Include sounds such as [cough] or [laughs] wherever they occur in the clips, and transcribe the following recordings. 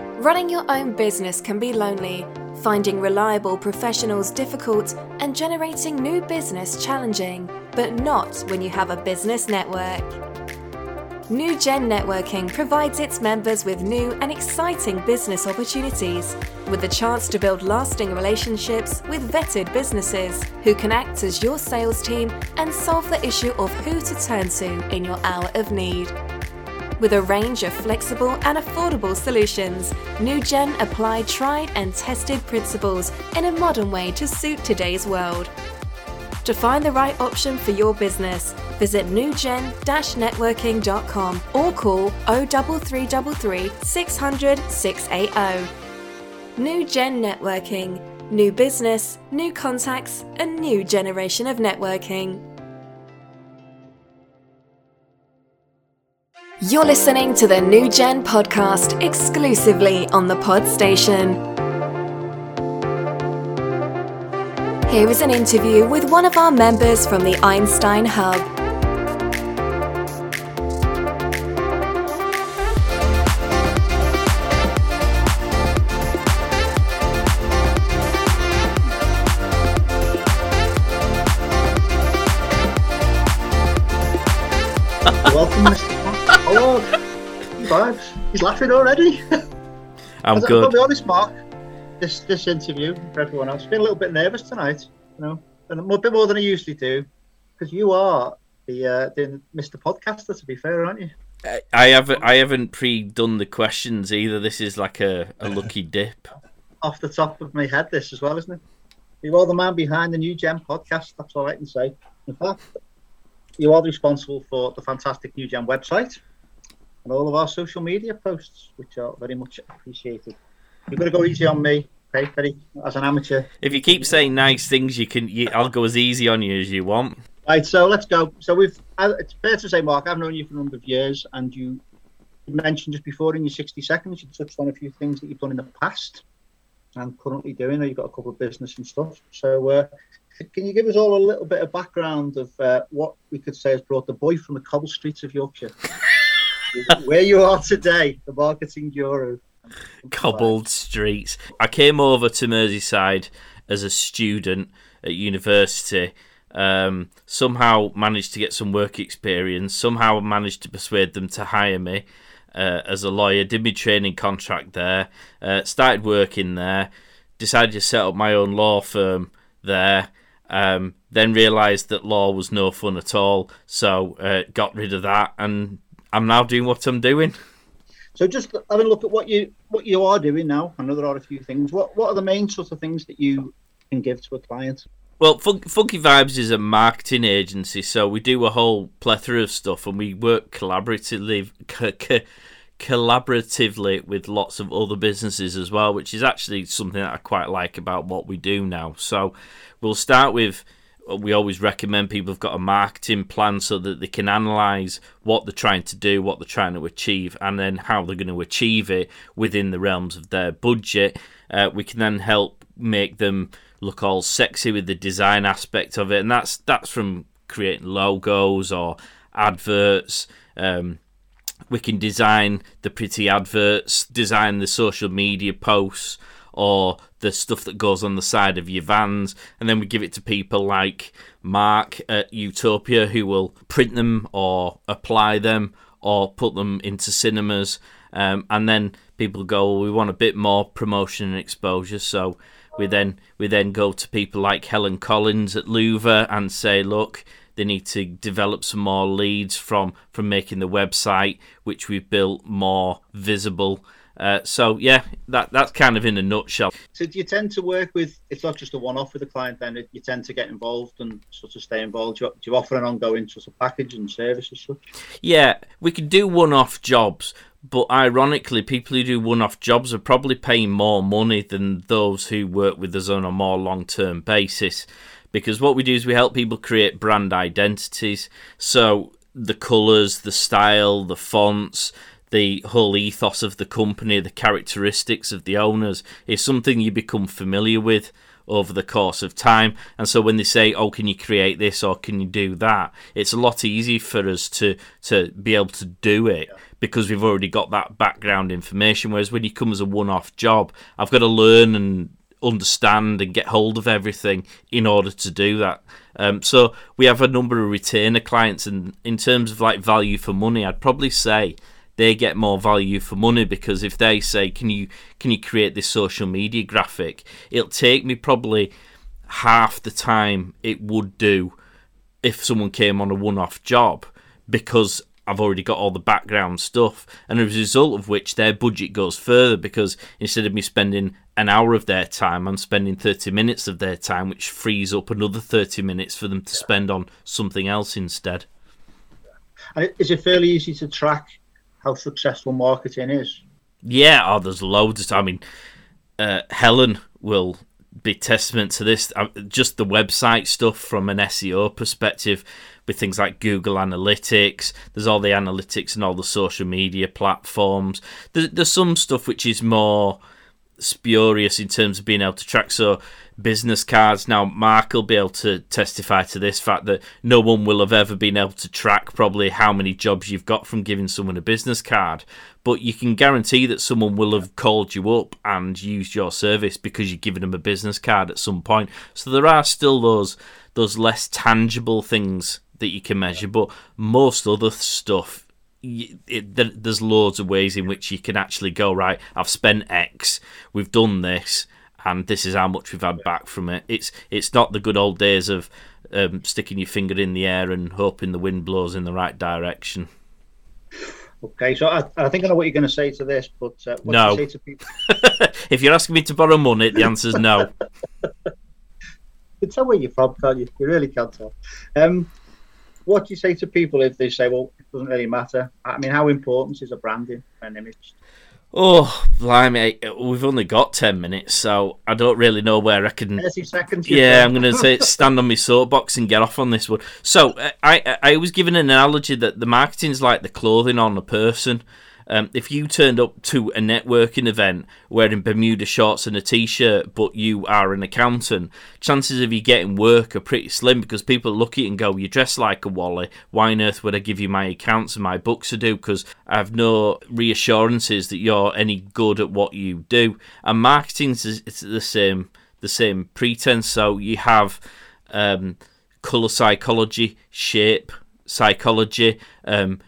Running your own business can be lonely, finding reliable professionals difficult, and generating new business challenging, but not when you have a business network. New Gen Networking provides its members with new and exciting business opportunities, with the chance to build lasting relationships with vetted businesses who can act as your sales team and solve the issue of who to turn to in your hour of need. With a range of flexible and affordable solutions, NewGen apply tried and tested principles in a modern way to suit today's world. To find the right option for your business, visit newgen-networking.com or call 03333 600 680. New Gen Networking. New business, new contacts, a new generation of networking. You're listening to the New Gen podcast exclusively on the Pod Station. Here is an interview with one of our members from the Einstein Hub. Welcome. Vibes. He's laughing already. [laughs] I'm I'll be honest, Mark. This this interview for everyone else, been a little bit nervous tonight. You know, and a bit more than I usually do, because you are the uh, the Mr. Podcaster. To be fair, aren't you? I- I haven't I haven't pre-done the questions either. This is like a, a lucky [laughs] dip. Off the top of my head, this as well, isn't it? You are the man behind the New Gen podcast. That's all I can say. In fact, you are responsible for the fantastic New Gen website and all of our social media posts, which are very much appreciated. You've got to go easy on me, okay, Very as an amateur. If you keep saying nice things, you can. You, I'll go as easy on you as you want. Right, so let's go. So we've. uh, It's fair to say, Mark, I've known you for a number of years, and you mentioned just before in your sixty seconds, you touched on a few things that you've done in the past and currently doing. Or you've got a couple of business and stuff. So, uh, can you give us all a little bit of background of uh, what we could say has brought the boy from the cobble streets of Yorkshire, where you are today, the marketing guru? Cobbled streets. I came over to Merseyside as a student at university. Um, somehow managed to get some work experience. Somehow managed to persuade them to hire me uh, as a lawyer. Did my training contract there. Uh, started working there. Decided to set up my own law firm there. Um, then realised that law was no fun at all. So uh, got rid of that, and I'm now doing what I'm doing. So just having a look at what you what you are doing now. I know there are a few things. What what are the main sort of things that you can give to a client? Well, Fun- Funky Vibes is a marketing agency, so we do a whole plethora of stuff, and we work collaboratively, collaboratively with lots of other businesses as well, which is actually something that I quite like about what we do now. So, we'll start with. We always recommend people have got a marketing plan so that they can analyze what they're trying to do, what they're trying to achieve, and then how they're going to achieve it within the realms of their budget. Uh, we can then help make them look all sexy with the design aspect of it, and that's that's from creating logos or adverts. Um, we can design the pretty adverts, design the social media posts, or the stuff that goes on the side of your vans, and then we give it to people like Mark at Utopia who will print them or apply them or put them into cinemas. Um, and then people go, well, we want a bit more promotion and exposure, so we then we then go to people like Helen Collins at Louvre and say, look, they need to develop some more leads from from making the website, which we've built more visible. Uh, so yeah, that that's kind of in a nutshell. So do you tend to work with? It's not just a one-off with the client. Then you tend to get involved and sort of stay involved. Do you, do you offer an ongoing sort of package and service as such? Yeah, we can do one-off jobs, but ironically, people who do one-off jobs are probably paying more money than those who work with us on a more long-term basis. Because what we do is we help people create brand identities. So the colours, the style, the fonts, the whole ethos of the company, the characteristics of the owners is something you become familiar with over the course of time. And so when they say, "Oh, can you create this or can you do that?" it's a lot easier for us to to be able to do it because we've already got that background information. Whereas when you come as a one off job, I've got to learn and understand and get hold of everything in order to do that. Um, so we have a number of retainer clients, and in terms of like value for money, I'd probably say they get more value for money because if they say, "Can you can you create this social media graphic?" It'll take me probably half the time it would do if someone came on a one-off job because I've already got all the background stuff, and as a result of which their budget goes further because instead of me spending an hour of their time, I'm spending 30 minutes of their time, which frees up another 30 minutes for them to spend on something else instead. And is it fairly easy to track how successful marketing is? Yeah, oh, there's loads. Of, I mean, uh, Helen will be testament to this. Uh, just the website stuff from an SEO perspective with things like Google Analytics. There's all the analytics and all the social media platforms. There's, there's some stuff which is more spurious in terms of being able to track. So business cards. Now, Mark will be able to testify to this fact that no one will have ever been able to track probably how many jobs you've got from giving someone a business card. But you can guarantee that someone will have called you up and used your service because you've given them a business card at some point. So there are still those those less tangible things that you can measure, but most other stuff it, there's loads of ways in which you can actually go right. I've spent X, we've done this, and this is how much we've had back from it. It's it's not the good old days of um, sticking your finger in the air and hoping the wind blows in the right direction. Okay, so I, I think I know what you're going to say to this, but uh, what no. do you say to people? [laughs] if you're asking me to borrow money, the answer is no. [laughs] you can tell where you're from, can't you? You really can't tell. Um, what do you say to people if they say, "Well, it doesn't really matter"? I mean, how important is a branding and image? Oh, blimey, we've only got 10 minutes, so I don't really know where I can. 30 seconds. Yeah, I'm going to say [laughs] stand on my soapbox and get off on this one. So, I, I was given an analogy that the marketing's like the clothing on a person. Um, if you turned up to a networking event wearing Bermuda shorts and a t-shirt, but you are an accountant, chances of you getting work are pretty slim because people look at you and go, "You dress like a Wally. Why on earth would I give you my accounts and my books to do? Because I have no reassurances that you're any good at what you do." And marketing is the same, the same pretense. So you have um, color psychology, shape psychology. Um,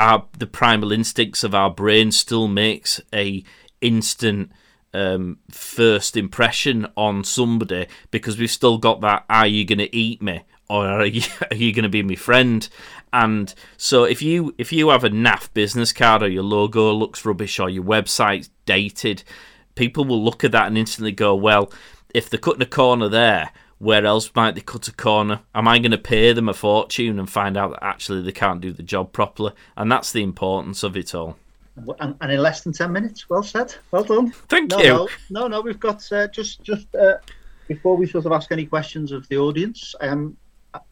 our the primal instincts of our brain still makes a instant um, first impression on somebody because we've still got that are you going to eat me? Or are you, [laughs] are you going to be my friend? And so if you if you have a naff business card or your logo looks rubbish or your website's dated people will look at that and instantly go well if they're cutting a corner there where else might they cut a corner? Am I going to pay them a fortune and find out that actually they can't do the job properly? And that's the importance of it all. And, in less than ten minutes, well said, well done. Thank no, you. No, no, no, we've got uh, just just uh, before we sort of ask any questions of the audience. Um,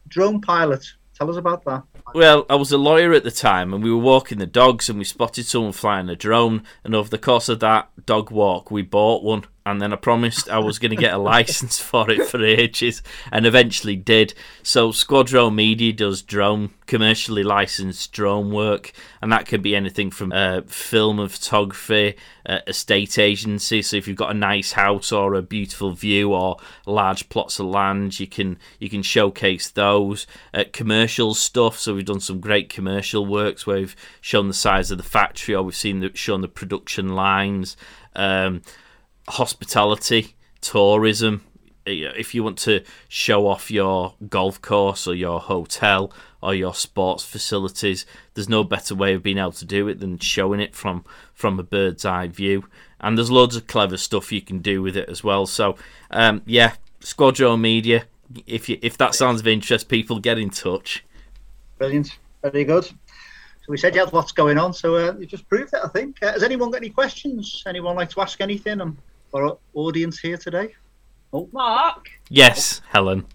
drone pilot, tell us about that. Well, I was a lawyer at the time, and we were walking the dogs, and we spotted someone flying a drone. And over the course of that dog walk, we bought one and then I promised I was going to get a [laughs] license for it for ages, and eventually did. So Squadron Media does drone commercially licensed drone work, and that can be anything from uh, film and photography, uh, estate agency. So if you've got a nice house or a beautiful view or large plots of land, you can you can showcase those. Uh, commercial stuff. So we've done some great commercial works where we've shown the size of the factory or we've seen the, shown the production lines. Um, hospitality, tourism. If you want to show off your golf course or your hotel or your sports facilities, there's no better way of being able to do it than showing it from from a bird's eye view. And there's loads of clever stuff you can do with it as well. So, um, yeah, Squadron Media. If you if that sounds of interest, people get in touch. Brilliant, very good. So we said had lots going on, so uh, you just proved it, I think. Uh, has anyone got any questions? Anyone like to ask anything? Um, our audience here today? Oh. Mark? Yes, Helen.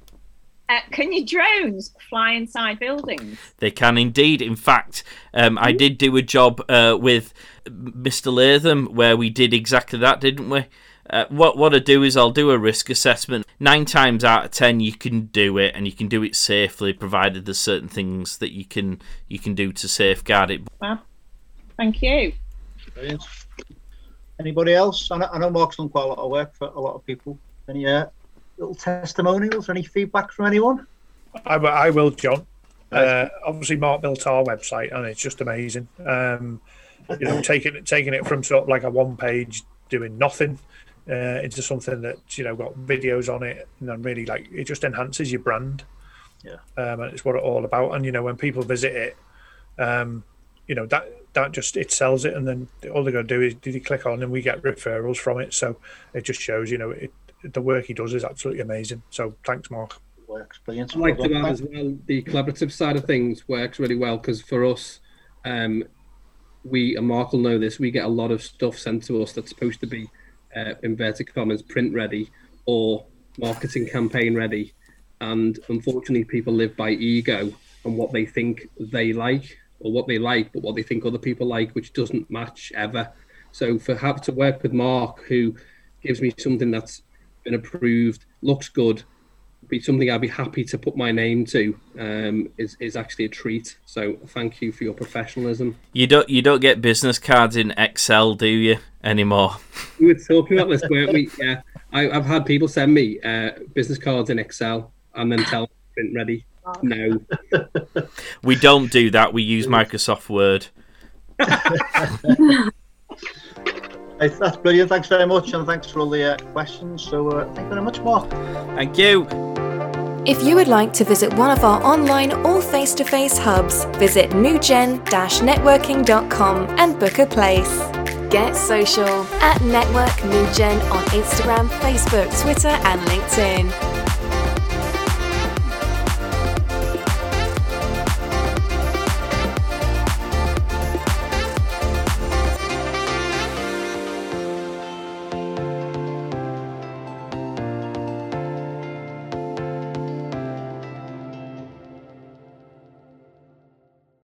Uh, can your drones fly inside buildings? They can indeed. In fact, um, I did do a job uh, with Mr. Latham where we did exactly that, didn't we? Uh, what what I do is I'll do a risk assessment. Nine times out of ten, you can do it, and you can do it safely, provided there's certain things that you can you can do to safeguard it. Well, Thank you. Brilliant. Anybody else? I know, I know Mark's done quite a lot of work for a lot of people. Any uh, little testimonials? Any feedback from anyone? I, will- I will, John. Uh, obviously, Mark built our website, and it's just amazing. Um, you know, taking it taking it from sort of like a one page doing nothing uh, into something that you know got videos on it, and then really like it just enhances your brand. Yeah. um, and it's what it's all about. And you know, when people visit it, um, you know that that just it sells it, and then all they got to do is did he click on, and we get referrals from it. So it just shows, you know, it, the work he does is absolutely amazing. So thanks, Mark. Works brilliant. I like Well to add as well the collaborative side of things works really well because for us, um, we and Mark will know this. We get a lot of stuff sent to us that's supposed to be uh, inverted commas print ready or marketing campaign ready, and unfortunately, people live by ego and what they think they like or what they like, but what they think other people like, which doesn't match ever. So for have to work with Mark, who gives me something that's been approved, looks good, be something I'd be happy to put my name to um, is is actually a treat. So thank you for your professionalism. You don't you don't get business cards in Excel, do you anymore? We were talking about this, weren't we? Yeah, I, I've had people send me uh, business cards in Excel and then tell me print ready. No, We don't do that. We use Microsoft Word. [laughs] Hey, That's brilliant. Thanks very much, and thanks for all the uh, questions. So, uh, thank you very much, Mark. Thank you. If you would like to visit one of our online or face to face hubs, visit newgen networking.com and book a place. Get social at Network Newgen on Instagram, Facebook, Twitter, and LinkedIn.